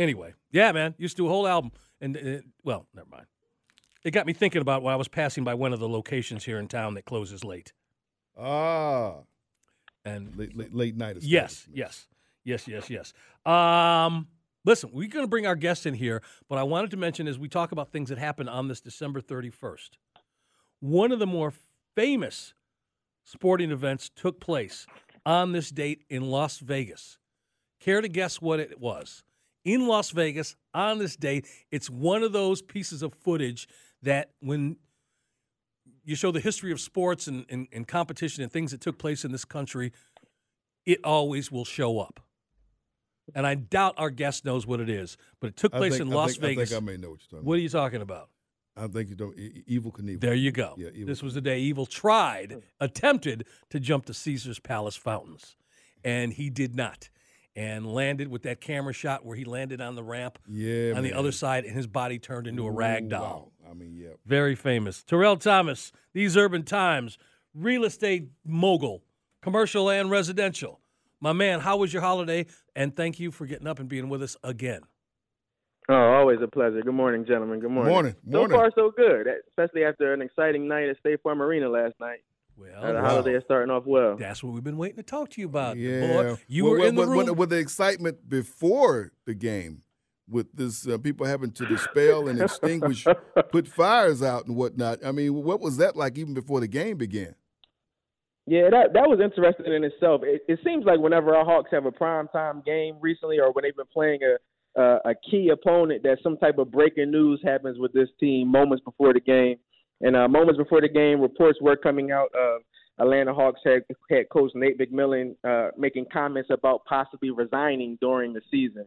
Anyway, yeah, man, used to do a whole album, and uh, well, never mind. It got me thinking about while I was passing by one of the locations here in town that closes late. Ah, and late, late, late night. Yes, yes, yes, yes, yes. Um, listen, we're going to bring our guests in here, but I wanted to mention as we talk about things that happened on this December 31st, one of the more famous sporting events took place on this date in Las Vegas. Care to guess what it was? In Las Vegas on this date, it's one of those pieces of footage that when you show the history of sports and, and, and competition and things that took place in this country, it always will show up. And I doubt our guest knows what it is, but it took place think, in Las I think, Vegas. I think I may know what you're talking what about. are you talking about? I think you don't. Evel Knievel. There you go. Yeah, Evel this was the day Evel tried, attempted to jump the Caesar's Palace fountains, and he did not, and landed with that camera shot where he landed on the ramp Yeah, on the other side, and his body turned into a rag doll. Wow. I mean, yeah. Very famous. Terrell Thomas, These Urban Times, real estate mogul, commercial and residential. My man, how was your holiday? And thank you for getting up and being with us again. Oh, always a pleasure. Good morning, gentlemen. Good morning. Morning, morning. So far, so good. Especially after an exciting night at State Farm Arena last night. Well, Uh, the wow. holiday is starting off well. that's what we've been waiting to talk to you about. Yeah. Boy, you Well, were well, in the but- room. with the excitement before the game, with this uh, people having to dispel and extinguish, put fires out and whatnot. I mean, what was that like even before the game began? Yeah, that that was interesting in itself. It, it seems like whenever our Hawks have a prime time game recently, or when they've been playing a, a a key opponent, that some type of breaking news happens with this team moments before the game. And uh, moments before the game, reports were coming out of Atlanta Hawks head, head coach Nate McMillan uh, making comments about possibly resigning during the season.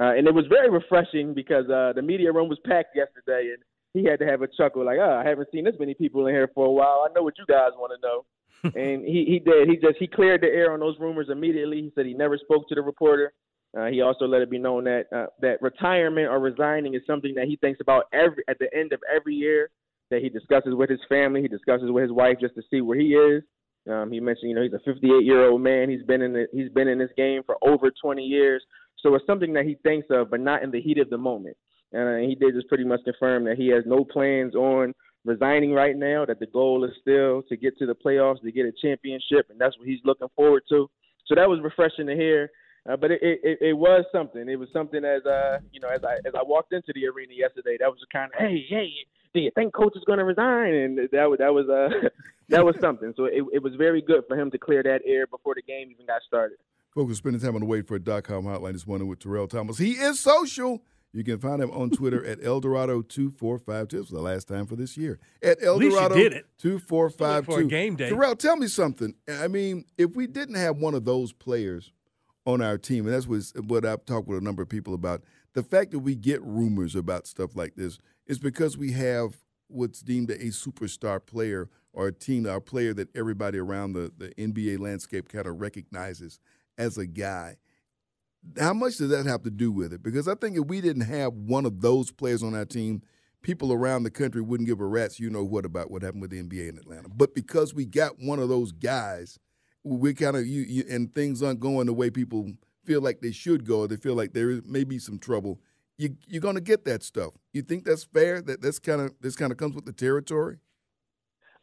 Uh, and it was very refreshing because uh, the media room was packed yesterday, and he had to have a chuckle like, "Oh, I haven't seen this many people in here for a while. I know what you guys want to know." and he he did. He just he cleared the air on those rumors immediately. He said he never spoke to the reporter. Uh, he also let it be known that uh, that retirement or resigning is something that he thinks about every at the end of every year. That he discusses with his family. He discusses with his wife just to see where he is. Um, he mentioned, you know, he's a 58 year old man. He's been in the, he's been in this game for over 20 years. So it's something that he thinks of, but not in the heat of the moment. And uh, he did just pretty much confirm that he has no plans on resigning right now. That the goal is still to get to the playoffs, to get a championship, and that's what he's looking forward to. So that was refreshing to hear. Uh, but it, it it was something. It was something as uh you know as I as I walked into the arena yesterday. That was a kind of hey hey do you think coach is going to resign? And that was that was uh that was something. So it it was very good for him to clear that air before the game even got started. Folks are spending time on the Wait for a dot com hotline this morning with Terrell Thomas. He is social. You can find him on Twitter at Eldorado2452. This was the last time for this year. At least you Eldorado did 2452. Game day. Terrell, tell me something. I mean, if we didn't have one of those players on our team, and that's what, what I've talked with a number of people about, the fact that we get rumors about stuff like this is because we have what's deemed a superstar player or a team, our player that everybody around the, the NBA landscape kind of recognizes as a guy. How much does that have to do with it? Because I think if we didn't have one of those players on our team, people around the country wouldn't give a rat's you know what about what happened with the NBA in Atlanta. But because we got one of those guys, we kind of you, you and things aren't going the way people feel like they should go, or they feel like there is maybe some trouble. You, you're going to get that stuff. You think that's fair? That that's kind of this kind of comes with the territory.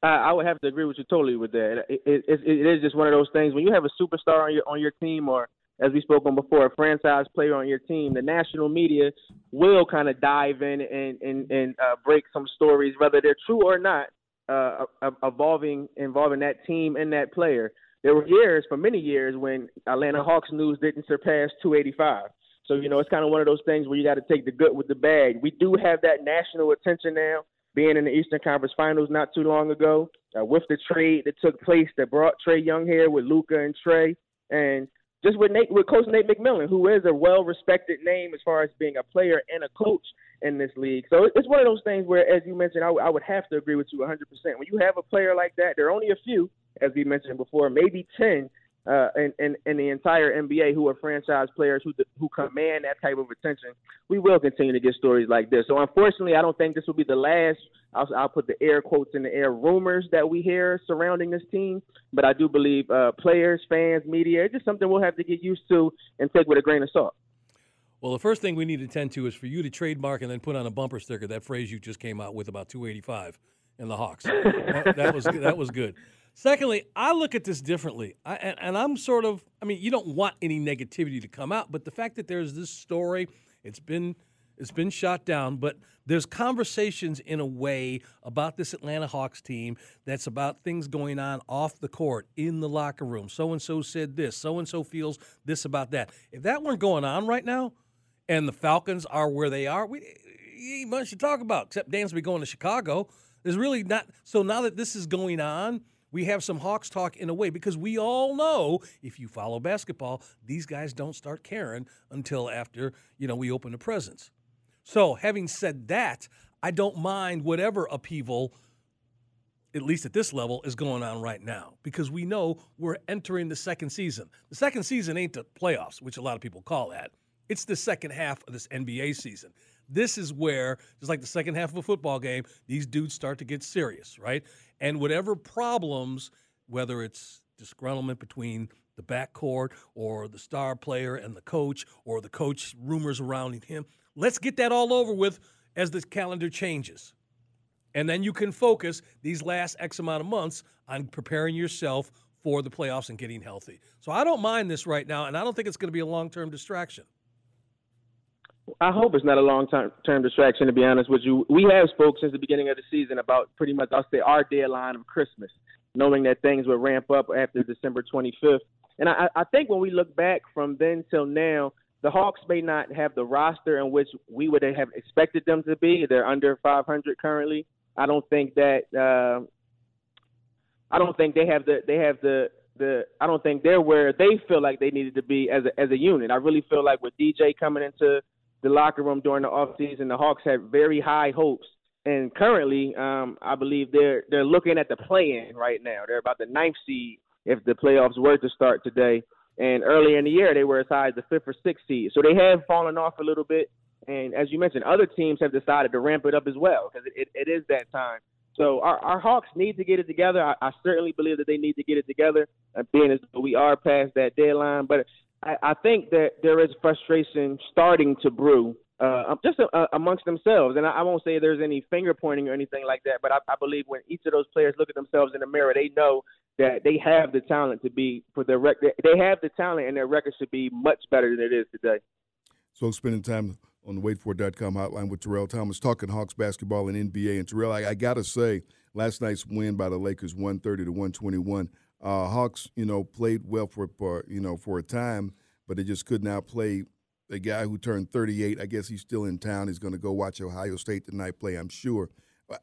I, I would have to agree with you totally with that. It, it, it, it is just one of those things when you have a superstar on your on your team, or as we spoke on before, a franchise player on your team. The national media will kind of dive in and and and uh, break some stories, whether they're true or not, uh, evolving involving that team and that player. There were years, for many years, when Atlanta Hawks news didn't surpass 285. So you know, it's kind of one of those things where you got to take the good with the bad. We do have that national attention now, being in the Eastern Conference Finals not too long ago, uh, with the trade that took place that brought Trae Young here with Luka and Trae, and just with Nate, with Coach Nate McMillan, who is a well-respected name as far as being a player and a coach in this league. So it's one of those things where, as you mentioned, I, w- I would have to agree with you 100%. When you have a player like that, there are only a few, as we mentioned before, maybe 10 uh, in, in, in the entire NBA who are franchise players who who command that type of attention. We will continue to get stories like this. So unfortunately, I don't think this will be the last. I'll, I'll put the air quotes in the air rumors that we hear surrounding this team. But I do believe uh, players, fans, media, it's just something we'll have to get used to and take with a grain of salt. Well, the first thing we need to tend to is for you to trademark and then put on a bumper sticker that phrase you just came out with about 285 in the Hawks. that, that was that was good. Secondly, I look at this differently. I, and, and, I'm sort of, I mean, you don't want any negativity to come out, but the fact that there's this story, it's been it's been shot down, but there's conversations in a way about this Atlanta Hawks team that's about things going on off the court, in the locker room. So and so said this, so and so feels this about that. If that weren't going on right now, and the Falcons are where they are, we ain't much to talk about, except Dansby going to Chicago. There's really not. So now that this is going on, we have some Hawks talk in a way because we all know if you follow basketball, these guys don't start caring until after, you know, we open the presents. So, having said that, I don't mind whatever upheaval at least at this level is going on right now because we know we're entering the second season. The second season ain't the playoffs, which a lot of people call that. It's the second half of this NBA season. This is where, just like the second half of a football game, these dudes start to get serious, right? And whatever problems, whether it's disgruntlement between the backcourt or the star player and the coach or the coach rumors around him, let's get that all over with as the calendar changes. And then you can focus these last X amount of months on preparing yourself for the playoffs and getting healthy. So I don't mind this right now, and I don't think it's going to be a long term distraction. I hope it's not a long term distraction. To be honest with you, we have spoke since the beginning of the season about pretty much I'll say our deadline of Christmas, knowing that things would ramp up after December 25th. And I, I think when we look back from then till now, the Hawks may not have the roster in which we would have expected them to be. They're under 500 currently. I don't think that. Uh, I don't think they have the they have the the I don't think they're where they feel like they needed to be as a as a unit. I really feel like with DJ coming into the locker room during the offseason. The Hawks had very high hopes, and currently, um, I believe they're they're looking at the play-in right now. They're about the ninth seed if the playoffs were to start today. And earlier in the year, they were as high as the fifth or sixth seed. So they have fallen off a little bit. And as you mentioned, other teams have decided to ramp it up as well because it, it, it is that time. So our, our Hawks need to get it together. I, I certainly believe that they need to get it together, uh, being as we are past that deadline. But I, I think that there is frustration starting to brew uh, um, just uh, amongst themselves. And I, I, won't say there's any finger pointing or anything like that, but I, I, believe when each of those players look at themselves in the mirror, they know that they have the talent to be for their rec- they have the talent, and their record should be much better than it is today. So spending time on the waitfor.com hotline with Terrell Thomas talking Hawks basketball and NBA. And Terrell, I, I got to say, last night's win by the Lakers, 130 to 121 uh, Hawks, you know, played well for, for you know for a time, but they just could not play. A guy who turned 38, I guess he's still in town. He's going to go watch Ohio State tonight play, I'm sure.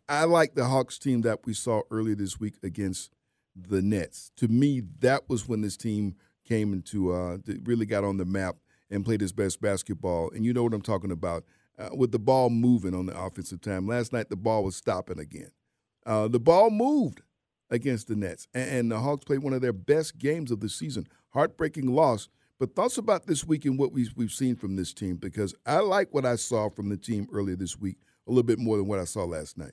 I like the Hawks team that we saw earlier this week against the Nets. To me, that was when this team came into uh, really got on the map and played his best basketball. And you know what I'm talking about uh, with the ball moving on the offensive time. Last night the ball was stopping again. Uh, the ball moved against the Nets. And, the Hawks played one of their best games of the season. Heartbreaking loss. But thoughts about this week and what we've, we've seen from this team because I like what I saw from the team earlier this week a little bit more than what I saw last night.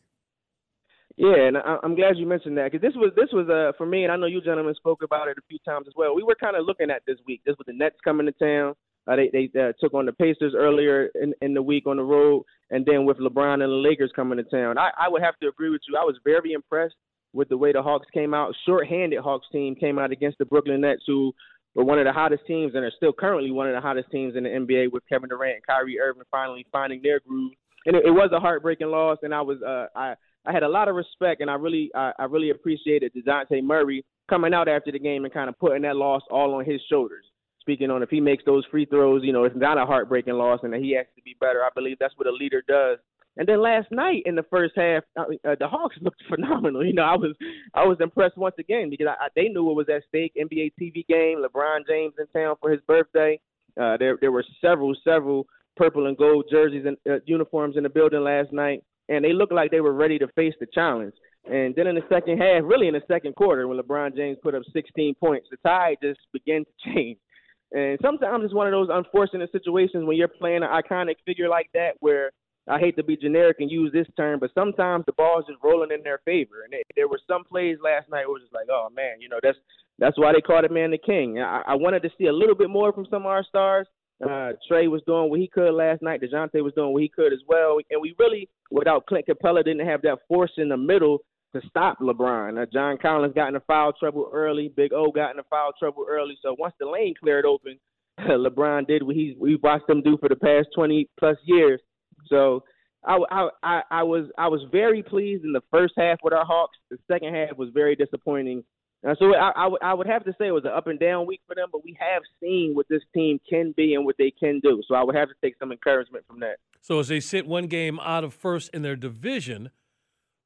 Yeah, and I'm glad you mentioned that because this was this was uh, for me, and I know you gentlemen spoke about it a few times as well. We were kind of looking at this week. This was the Nets coming to town. Uh, they they uh, took on the Pacers earlier in, in the week on the road, and then with LeBron and the Lakers coming to town. I, I would have to agree with you. I was very impressed with the way the Hawks came out. Short-handed Hawks team came out against the Brooklyn Nets, who were one of the hottest teams and are still currently one of the hottest teams in the NBA with Kevin Durant and Kyrie Irving finally finding their groove. And it, it was a heartbreaking loss, and I was uh, I I had a lot of respect, and I really I, I really appreciated Dejounte Murray coming out after the game and kind of putting that loss all on his shoulders. speaking on if he makes those free throws, you know, it's not a heartbreaking loss, and that he has to be better. I believe that's what a leader does. And then last night in the first half, uh, the Hawks looked phenomenal. You know, I was I was impressed once again because I, I, they knew what was at stake. NBA TV game, LeBron James in town for his birthday. Uh, there there were several several purple and gold jerseys and uh, uniforms in the building last night, and they looked like they were ready to face the challenge. And then in the second half, really in the second quarter, when LeBron James put up 16 points, the tide just began to change. And sometimes it's one of those unfortunate situations when you're playing an iconic figure like that, where I hate to be generic and use this term, but sometimes the ball is just rolling in their favor. And there were some plays last night where it was just like, oh man, you know that's that's why they called him man the king. I, I wanted to see a little bit more from some of our stars. Uh, Trae was doing what he could last night. Dejounte was doing what he could as well. And we really, without Clint Capela, didn't have that force in the middle to stop LeBron. Uh, John Collins got into foul trouble early. Big O got into foul trouble early. So once the lane cleared open, LeBron did what he's we've watched him do for the past 20 plus years. So I, I, I, was I was very pleased in the first half with our Hawks. The second half was very disappointing. Uh, so I, I, w- I would have to say it was an up and down week for them, but we have seen what this team can be and what they can do. So I would have to take some encouragement from that. So as they sit one game out of first in their division,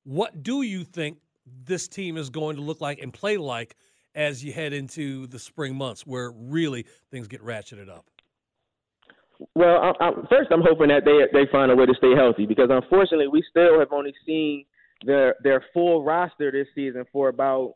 what do you think this team is going to look like and play like as you head into the spring months, where really things get ratcheted up? Well, I, I, first, I'm hoping that they they find a way to stay healthy because unfortunately, we still have only seen their their full roster this season for about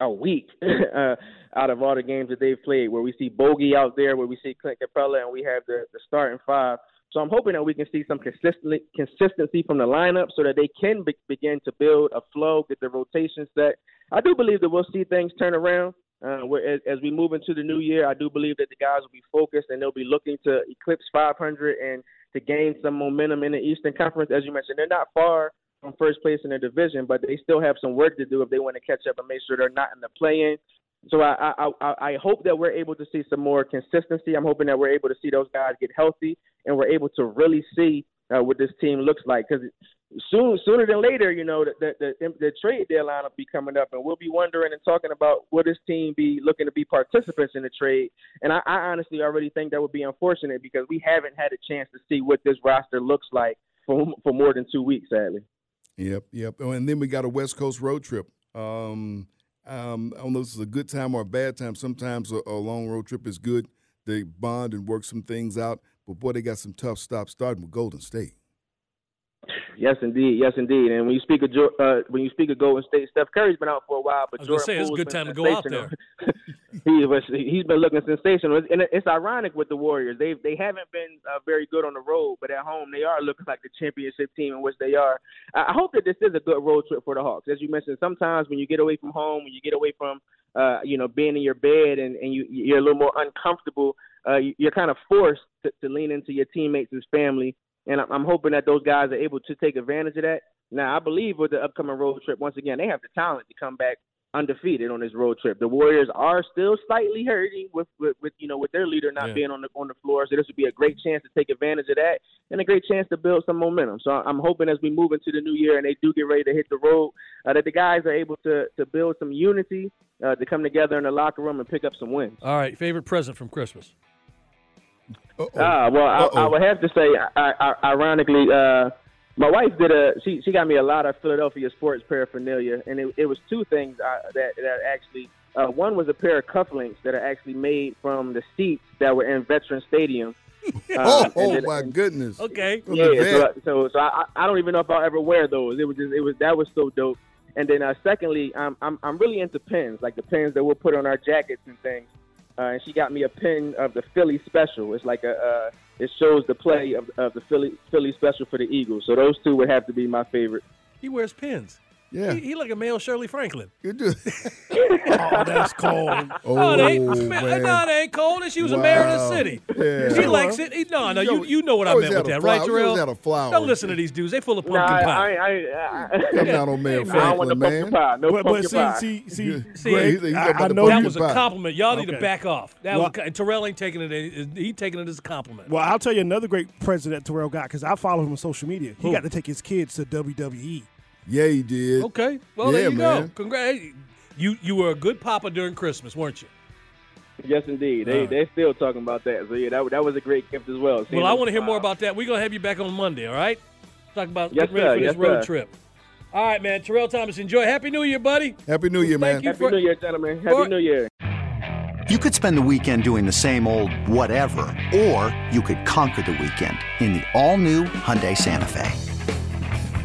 a week uh, out of all the games that they've played. Where we see Bogey out there, where we see Clint Capela, and we have the the starting five. So I'm hoping that we can see some consistency consistency from the lineup so that they can be, begin to build a flow, get the rotation set. I do believe that we'll see things turn around. Uh, as, as we move into the new year, I do believe that the guys will be focused and they'll be looking to eclipse 500 and to gain some momentum in the Eastern Conference. As you mentioned, they're not far from first place in their division, but they still have some work to do if they want to catch up and make sure they're not in the play-in. So I, I I I hope that we're able to see some more consistency. I'm hoping that we're able to see those guys get healthy and we're able to really see uh, what this team looks like. Because soon, sooner than later, you know, the, the, the, the trade deadline will be coming up, and we'll be wondering and talking about will this team be looking to be participants in the trade. And I, I honestly already think that would be unfortunate because we haven't had a chance to see what this roster looks like for for more than two weeks, sadly. Yep, yep. Oh, and then we got a West Coast road trip. Um, um, I don't know if this is a good time or a bad time. Sometimes a, a long road trip is good. They bond and work some things out. But boy, they got some tough stops starting with Golden State. Yes, indeed. Yes, indeed. And when you speak of uh, when you speak of Golden State, Steph Curry's been out for a while, but I was Jordan say it's a good time to go out there. he was he's been looking sensational, and it's ironic with the Warriors. They they haven't been uh, very good on the road, but at home they are looking like the championship team in which they are. I hope that this is a good road trip for the Hawks. As you mentioned, sometimes when you get away from home, when you get away from uh, you know being in your bed and and you you're a little more uncomfortable, uh, you're kind of forced to, to lean into your teammates' and family and I'm hoping that those guys are able to take advantage of that. Now, I believe with the upcoming road trip, once again, they have the talent to come back undefeated on this road trip. The Warriors are still slightly hurting with, with, with you know with their leader not yeah. being on the on the floor. So this would be a great chance to take advantage of that and a great chance to build some momentum. So I'm hoping as we move into the new year and they do get ready to hit the road, uh, that the guys are able to to build some unity, uh, to come together in the locker room and pick up some wins. All right, favorite present from Christmas. Ah, well, I, I, would have to say, I, I, ironically, uh, my wife did a. She she got me a lot of Philadelphia sports paraphernalia, and it, it was two things uh, that that actually. Uh, one was a pair of cufflinks that are actually made from the seats that were in Veteran Stadium. oh, um, oh then, my goodness! Okay, yeah. So, so, so I, I don't even know if I'll ever wear those. It was just, it was that was so dope. And then uh, secondly, I'm, I'm I'm really into pins, like the pins that we'll put on our jackets and things uh, and she got me a pin of the Philly special. It's like a uh, it shows the play of, of the Philly Philly special for the Eagles. So those two would have to be my favorite. He wears pins. Yeah, he, he like a male Shirley Franklin. You do. oh, that's cold. Oh, no, they, man. no, they ain't cold. And she was wow. a mayor of the city. Yeah. She likes it. He, no, no, you, you know what I meant with that, right, Terrell? Had a flower. Don't listen to these dudes. They full of pumpkin nah, pie. I, I, I, Come down on Mayor Franklin, man. Pie. No but, pumpkin but see, pie. see, see, see, Great. He's I, I know that you, was a compliment. Y'all need to back off. That Well- was, and Terrell ain't taking it. He taking it as a compliment. Well, I'll tell you another great president Terrell got because I follow him on social media. He got to take his kids to. WWE. Yeah, he did. Okay. Well, Yeah, there you man. go. Congrats. You you were a good papa during Christmas, weren't you? Yes, indeed. They uh. All right. they're still talking about that. So yeah, that that was a great gift as well. Well, I want to hear more about that. We're gonna have you back on Monday. All right? Talk about Yes, getting ready sir. for this Yes, road sir. trip. All right, man. Terrell Thomas, enjoy. Happy New Year, buddy. Happy New Year, man. Thank you Happy for- New Year, gentlemen. Happy For- New Year. You could spend the weekend doing the same old whatever, or you could conquer the weekend in the all-new Hyundai Santa Fe.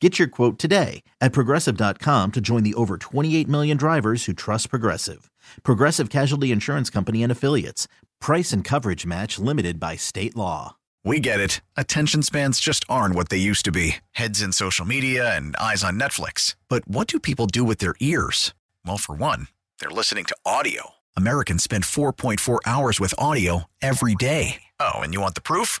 Get your quote today at progressive.com to join the over 28 million drivers who trust Progressive. Progressive Casualty Insurance Company and Affiliates. Price and coverage match limited by state law. We get it. Attention spans just aren't what they used to be heads in social media and eyes on Netflix. But what do people do with their ears? Well, for one, they're listening to audio. Americans spend 4.4 hours with audio every day. Oh, and you want the proof?